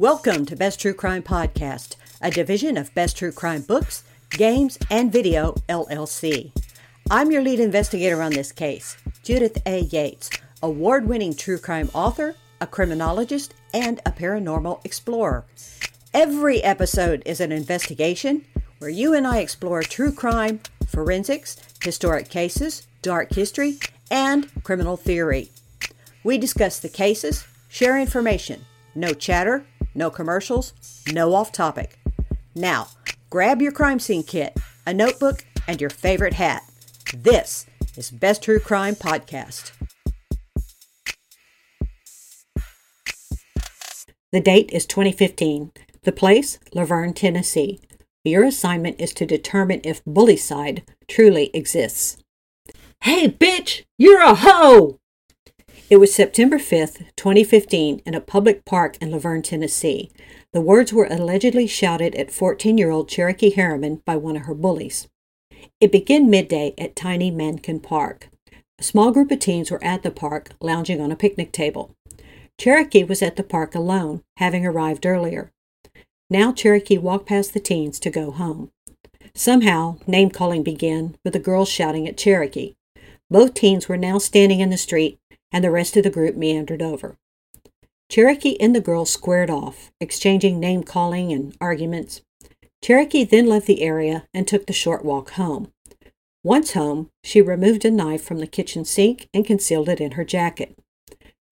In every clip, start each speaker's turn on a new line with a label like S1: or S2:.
S1: Welcome to Best True Crime Podcast, a division of Best True Crime Books, Games, and Video, LLC. I'm your lead investigator on this case, Judith A. Yates, award winning true crime author, a criminologist, and a paranormal explorer. Every episode is an investigation where you and I explore true crime, forensics, historic cases, dark history, and criminal theory. We discuss the cases, share information, no chatter, no commercials, no off topic. Now, grab your crime scene kit, a notebook, and your favorite hat. This is Best True Crime Podcast. The date is 2015. The place, La Vergne, Tennessee. Your assignment is to determine if bullicide truly exists. Hey, bitch! You're a hoe! It was September 5th, 2015, in a public park in La Vergne, Tennessee. The words were allegedly shouted at 14 year old Sherokee Harriman by one of her bullies. It began midday at tiny Mankin Park. A small group of teens were at the park, lounging on a picnic table. Sherokee was at the park alone, having arrived earlier. Now Sherokee walked past the teens to go home. Somehow, name calling began, with the girls shouting at Sherokee. Both teens were now standing in the street, and the rest of the group meandered over. Sherokee and the girls squared off, exchanging name calling and arguments. Sherokee then left the area and took the short walk home. Once home, she removed a knife from the kitchen sink and concealed it in her jacket.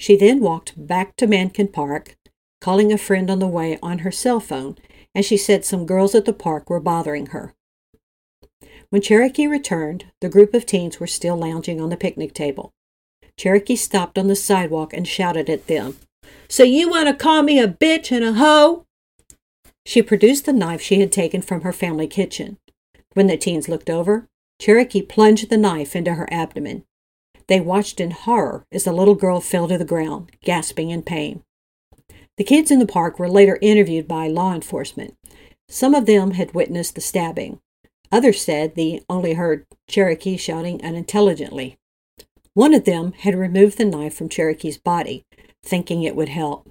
S1: She then walked back to Mankin Park, calling a friend on the way on her cell phone, and she said some girls at the park were bothering her. When Sherokee returned, the group of teens were still lounging on the picnic table. Sherokee stopped on the sidewalk and shouted at them. So you want to call me a bitch and a hoe? She produced the knife she had taken from her family kitchen. When the teens looked over, Sherokee plunged the knife into her abdomen. They watched in horror as the little girl fell to the ground, gasping in pain. The kids in the park were later interviewed by law enforcement. Some of them had witnessed the stabbing. Others said they only heard Sherokee shouting unintelligently. One of them had removed the knife from Sherokee's body, thinking it would help.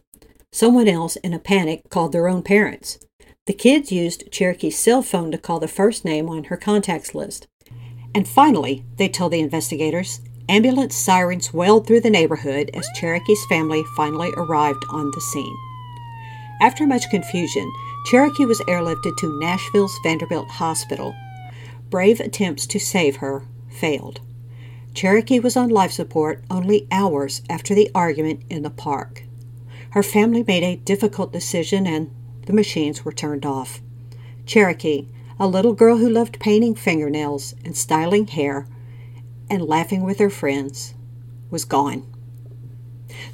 S1: Someone else, in a panic, called their own parents. The kids used Sherokee's cell phone to call the first name on her contacts list. And finally, they told the investigators, ambulance sirens wailed through the neighborhood as Sherokee's family finally arrived on the scene. After much confusion, Sherokee was airlifted to Nashville's Vanderbilt Hospital. Brave attempts to save her failed. Sherokee was on life support only hours after the argument in the park. Her family made a difficult decision and the machines were turned off. Sherokee, a little girl who loved painting fingernails and styling hair and laughing with her friends, was gone.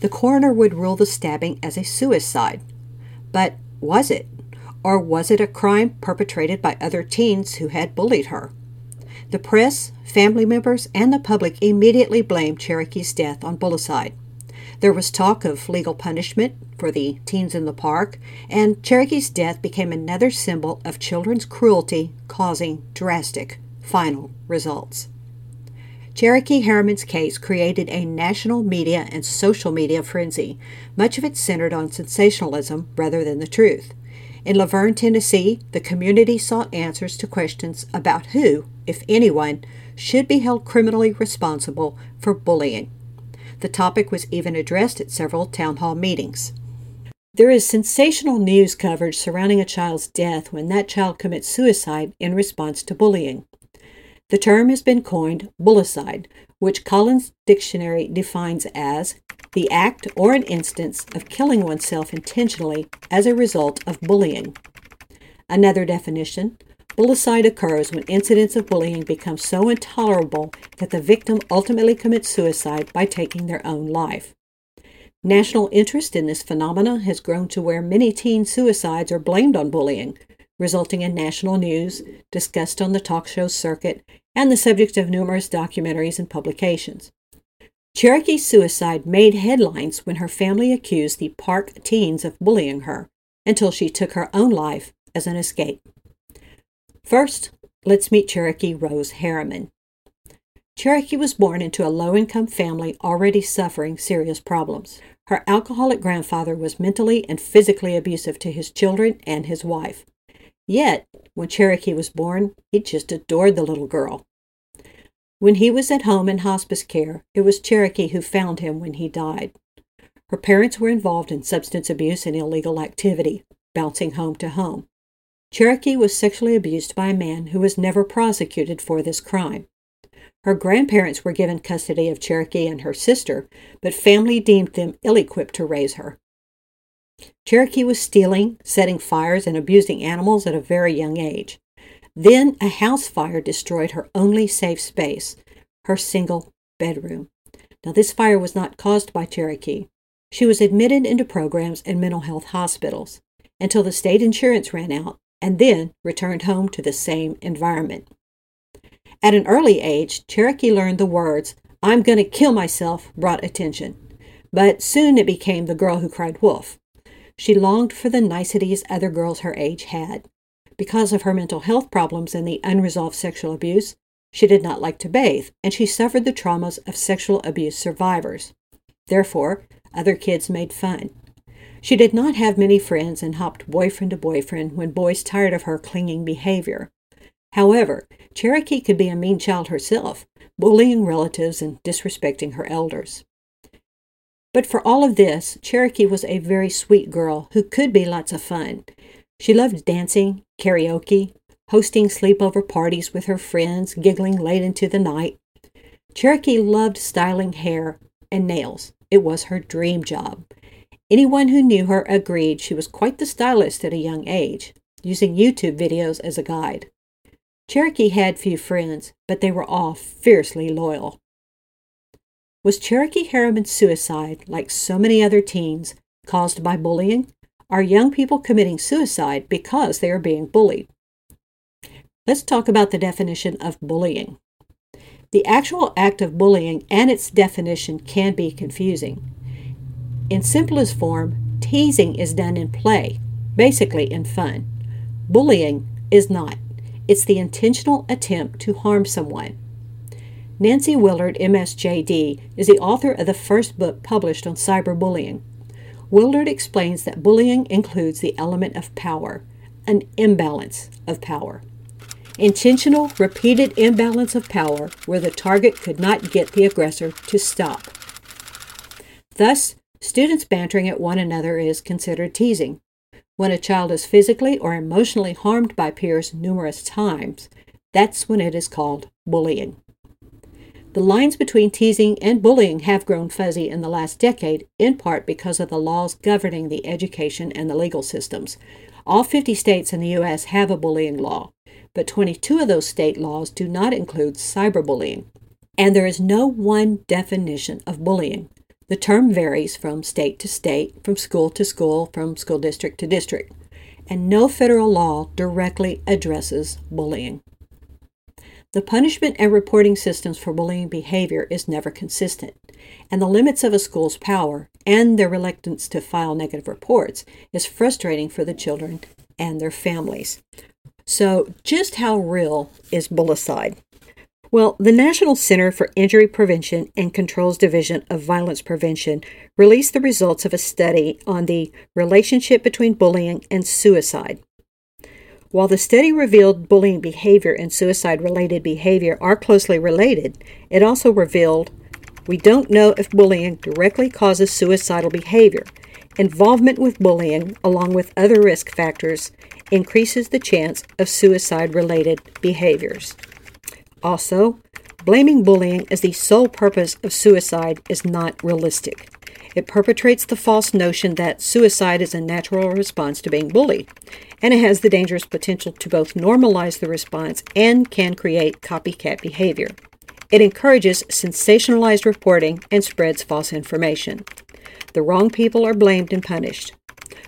S1: The coroner would rule the stabbing as a suicide. But was it? Or was it a crime perpetrated by other teens who had bullied her? The press, family members, and the public immediately blamed Sherokee's death on bullicide. There was talk of legal punishment for the teens in the park, and Sherokee's death became another symbol of children's cruelty causing drastic final results. Sherokee Harriman's case created a national media and social media frenzy, much of it centered on sensationalism rather than the truth. In La Vergne, Tennessee, the community sought answers to questions about who, if anyone, should be held criminally responsible for bullying. The topic was even addressed at several town hall meetings. There is sensational news coverage surrounding a child's death when that child commits suicide in response to bullying. The term has been coined bullicide, which Collins Dictionary defines as the act or an instance of killing oneself intentionally as a result of bullying. Another definition bullicide occurs when incidents of bullying become so intolerable that the victim ultimately commits suicide by taking their own life. National interest in this phenomenon has grown to where many teen suicides are blamed on bullying, resulting in national news, discussed on the talk show circuit, and the subject of numerous documentaries and publications. Sherokee's suicide made headlines when her family accused the park teens of bullying her until she took her own life as an escape. First, let's meet Sherokee Rose Harriman. Sherokee was born into a low income family already suffering serious problems. Her alcoholic grandfather was mentally and physically abusive to his children and his wife. Yet, when Sherokee was born, he just adored the little girl. When he was at home in hospice care, it was Sherokee who found him when he died. Her parents were involved in substance abuse and illegal activity, bouncing home to home. Sherokee was sexually abused by a man who was never prosecuted for this crime. Her grandparents were given custody of Sherokee and her sister, but family deemed them ill equipped to raise her. Sherokee was stealing, setting fires, and abusing animals at a very young age. Then a house fire destroyed her only safe space, her single bedroom. Now, this fire was not caused by Sherokee. She was admitted into programs and mental health hospitals until the state insurance ran out and then returned home to the same environment. At an early age, Sherokee learned the words, I'm going to kill myself, brought attention. But soon it became the girl who cried wolf. She longed for the niceties other girls her age had. Because of her mental health problems and the unresolved sexual abuse, she did not like to bathe, and she suffered the traumas of sexual abuse survivors. Therefore, other kids made fun. She did not have many friends and hopped boyfriend to boyfriend when boys tired of her clinging behavior. However, Sherokee could be a mean child herself, bullying relatives and disrespecting her elders. But for all of this, Sherokee was a very sweet girl who could be lots of fun. She loved dancing, karaoke, hosting sleepover parties with her friends, giggling late into the night. Sherokee loved styling hair and nails. It was her dream job. Anyone who knew her agreed she was quite the stylist at a young age, using YouTube videos as a guide. Sherokee had few friends, but they were all fiercely loyal. Was Sherokee Harriman's suicide, like so many other teens, caused by bullying? Are young people committing suicide because they are being bullied? Let's talk about the definition of bullying. The actual act of bullying and its definition can be confusing. In simplest form, teasing is done in play, basically in fun. Bullying is not. It's the intentional attempt to harm someone. Nancy Willard, MSJD, is the author of the first book published on cyberbullying. Willard explains that bullying includes the element of power, an imbalance of power. Intentional, repeated imbalance of power where the target could not get the aggressor to stop. Thus, students bantering at one another is considered teasing. When a child is physically or emotionally harmed by peers numerous times, that's when it is called bullying. The lines between teasing and bullying have grown fuzzy in the last decade, in part because of the laws governing the education and the legal systems. All 50 states in the U.S. have a bullying law, but 22 of those state laws do not include cyberbullying. And there is no one definition of bullying. The term varies from state to state, from school to school, from school district to district, and no federal law directly addresses bullying. The punishment and reporting systems for bullying behavior is never consistent, and the limits of a school's power and their reluctance to file negative reports is frustrating for the children and their families. So, just how real is bullicide? Well, the National Center for Injury Prevention and Control's Division of Violence Prevention released the results of a study on the relationship between bullying and suicide. While the study revealed bullying behavior and suicide related behavior are closely related, it also revealed we don't know if bullying directly causes suicidal behavior. Involvement with bullying, along with other risk factors, increases the chance of suicide related behaviors. Also, blaming bullying as the sole purpose of suicide is not realistic. It perpetrates the false notion that suicide is a natural response to being bullied, and it has the dangerous potential to both normalize the response and can create copycat behavior. It encourages sensationalized reporting and spreads false information. The wrong people are blamed and punished.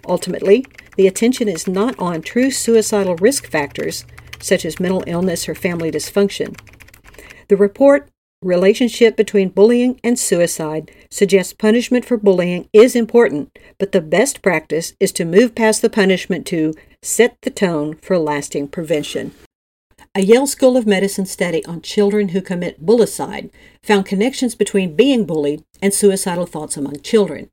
S1: Ultimately, the attention is not on true suicidal risk factors, such as mental illness or family dysfunction. The report, Relationship Between Bullying and Suicide, suggests punishment for bullying is important, but the best practice is to move past the punishment to set the tone for lasting prevention. A Yale School of Medicine study on children who commit bullicide found connections between being bullied and suicidal thoughts among children.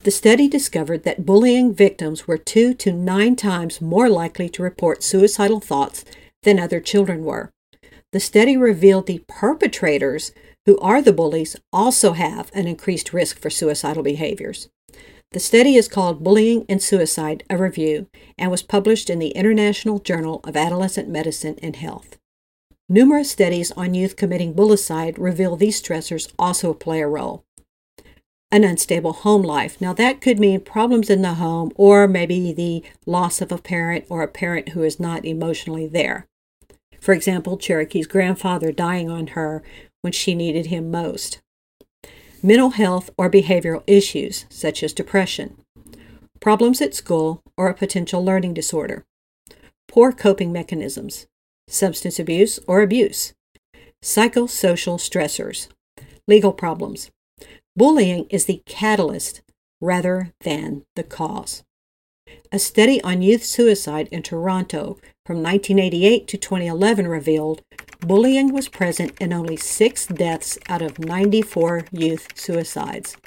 S1: The study discovered that bullying victims were two to nine times more likely to report suicidal thoughts than other children were. The study revealed the perpetrators, who are the bullies, also have an increased risk for suicidal behaviors. The study is called Bullying and Suicide, a Review, and was published in the International Journal of Adolescent Medicine and Health. Numerous studies on youth committing bullicide reveal these stressors also play a role. An unstable home life. Now, that could mean problems in the home or maybe the loss of a parent or a parent who is not emotionally there. For example, Sherokee's grandfather dying on her when she needed him most mental health or behavioral issues, such as depression, problems at school or a potential learning disorder, poor coping mechanisms, substance abuse or abuse, psychosocial stressors, legal problems. Bullying is the catalyst rather than the cause. A study on youth suicide in Toronto from 1988 to 2011 revealed bullying was present in only six deaths out of 94 youth suicides.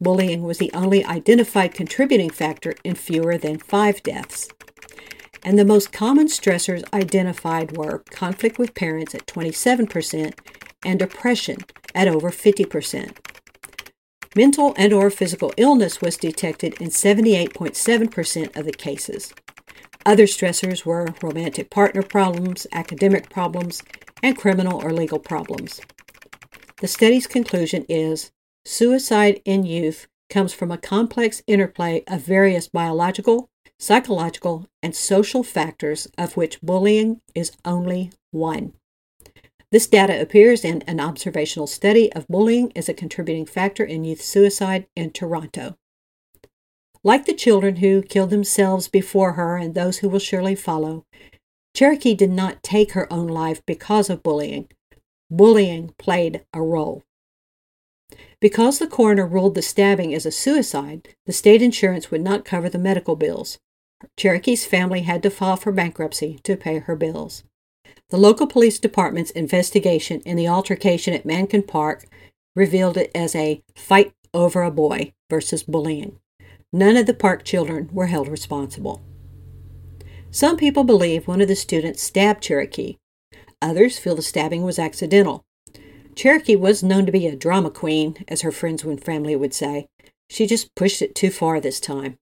S1: Bullying was the only identified contributing factor in fewer than five deaths. And the most common stressors identified were conflict with parents at 27% and depression at over 50%. Mental and or physical illness was detected in 78.7% of the cases. Other stressors were romantic partner problems, academic problems, and criminal or legal problems. The study's conclusion is suicide in youth comes from a complex interplay of various biological, psychological, and social factors, of which bullying is only one. This data appears in an observational study of bullying as a contributing factor in youth suicide in Toronto. Like the children who killed themselves before her and those who will surely follow, Sherokee did not take her own life because of bullying. Bullying played a role. Because the coroner ruled the stabbing as a suicide, the state insurance would not cover the medical bills. Sherokee's family had to file for bankruptcy to pay her bills. The local police department's investigation in the altercation at Mankin Park revealed it as a fight over a boy versus bullying. None of the park children were held responsible. Some people believe one of the students stabbed Sherokee. Others feel the stabbing was accidental. Sherokee was known to be a drama queen, as her friends and family would say. She just pushed it too far this time.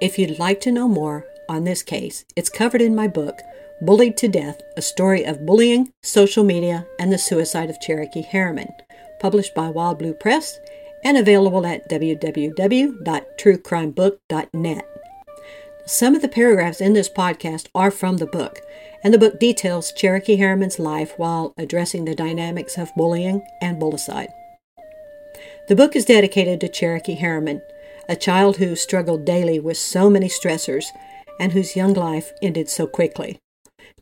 S1: If you'd like to know more on this case, it's covered in my book, Bullied to Death A Story of Bullying, Social Media, and the Suicide of Sherokee Harriman, published by Wild Blue Press and available at www.truecrimebook.net. Some of the paragraphs in this podcast are from the book, and the book details Sherokee Harriman's life while addressing the dynamics of bullying and bullicide. The book is dedicated to Sherokee Harriman, a child who struggled daily with so many stressors and whose young life ended so quickly.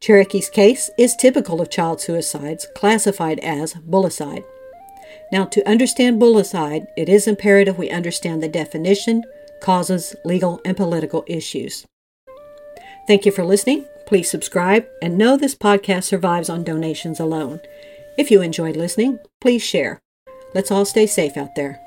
S1: Sherokee's case is typical of child suicides classified as bullicide. Now, to understand bullicide, it is imperative we understand the definition, causes, legal, and political issues. Thank you for listening. Please subscribe and know this podcast survives on donations alone. If you enjoyed listening, please share. Let's all stay safe out there.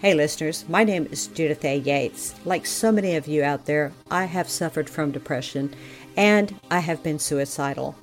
S1: Hey, listeners, my name is Judith A. Yates. Like so many of you out there, I have suffered from depression and I have been suicidal.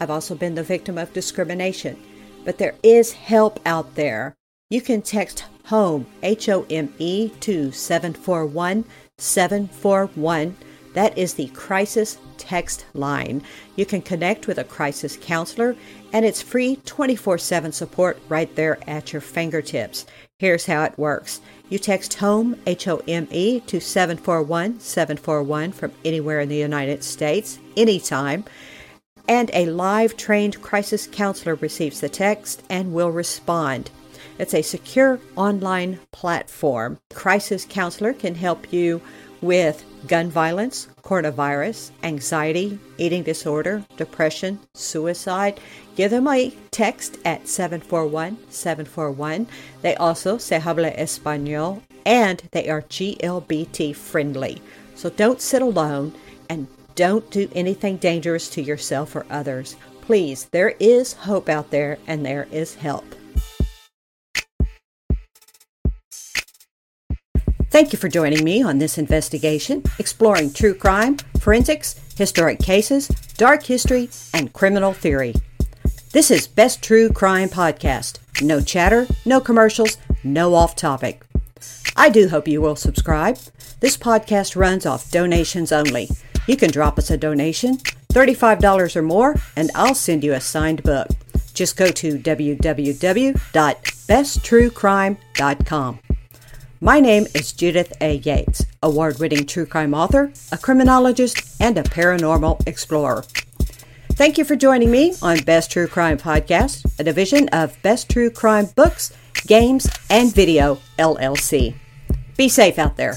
S1: I've also been the victim of discrimination. But there is help out there. You can text HOME, H O M E, to 741 741. That is the crisis text line. You can connect with a crisis counselor, and it's free 24 7 support right there at your fingertips. Here's how it works you text HOME, H O M E, to 741 741 from anywhere in the United States, anytime and a live trained crisis counselor receives the text and will respond. It's a secure online platform. Crisis counselor can help you with gun violence, coronavirus, anxiety, eating disorder, depression, suicide. Give them a text at 741 741. They also se habla español and they are GLBT friendly. So don't sit alone and don't do anything dangerous to yourself or others. Please, there is hope out there and there is help. Thank you for joining me on this investigation exploring true crime, forensics, historic cases, dark history, and criminal theory. This is Best True Crime Podcast. No chatter, no commercials, no off topic. I do hope you will subscribe. This podcast runs off donations only. You can drop us a donation, $35 or more, and I'll send you a signed book. Just go to www.besttruecrime.com. My name is Judith A. Yates, award winning true crime author, a criminologist, and a paranormal explorer. Thank you for joining me on Best True Crime Podcast, a division of Best True Crime Books, Games, and Video, LLC. Be safe out there.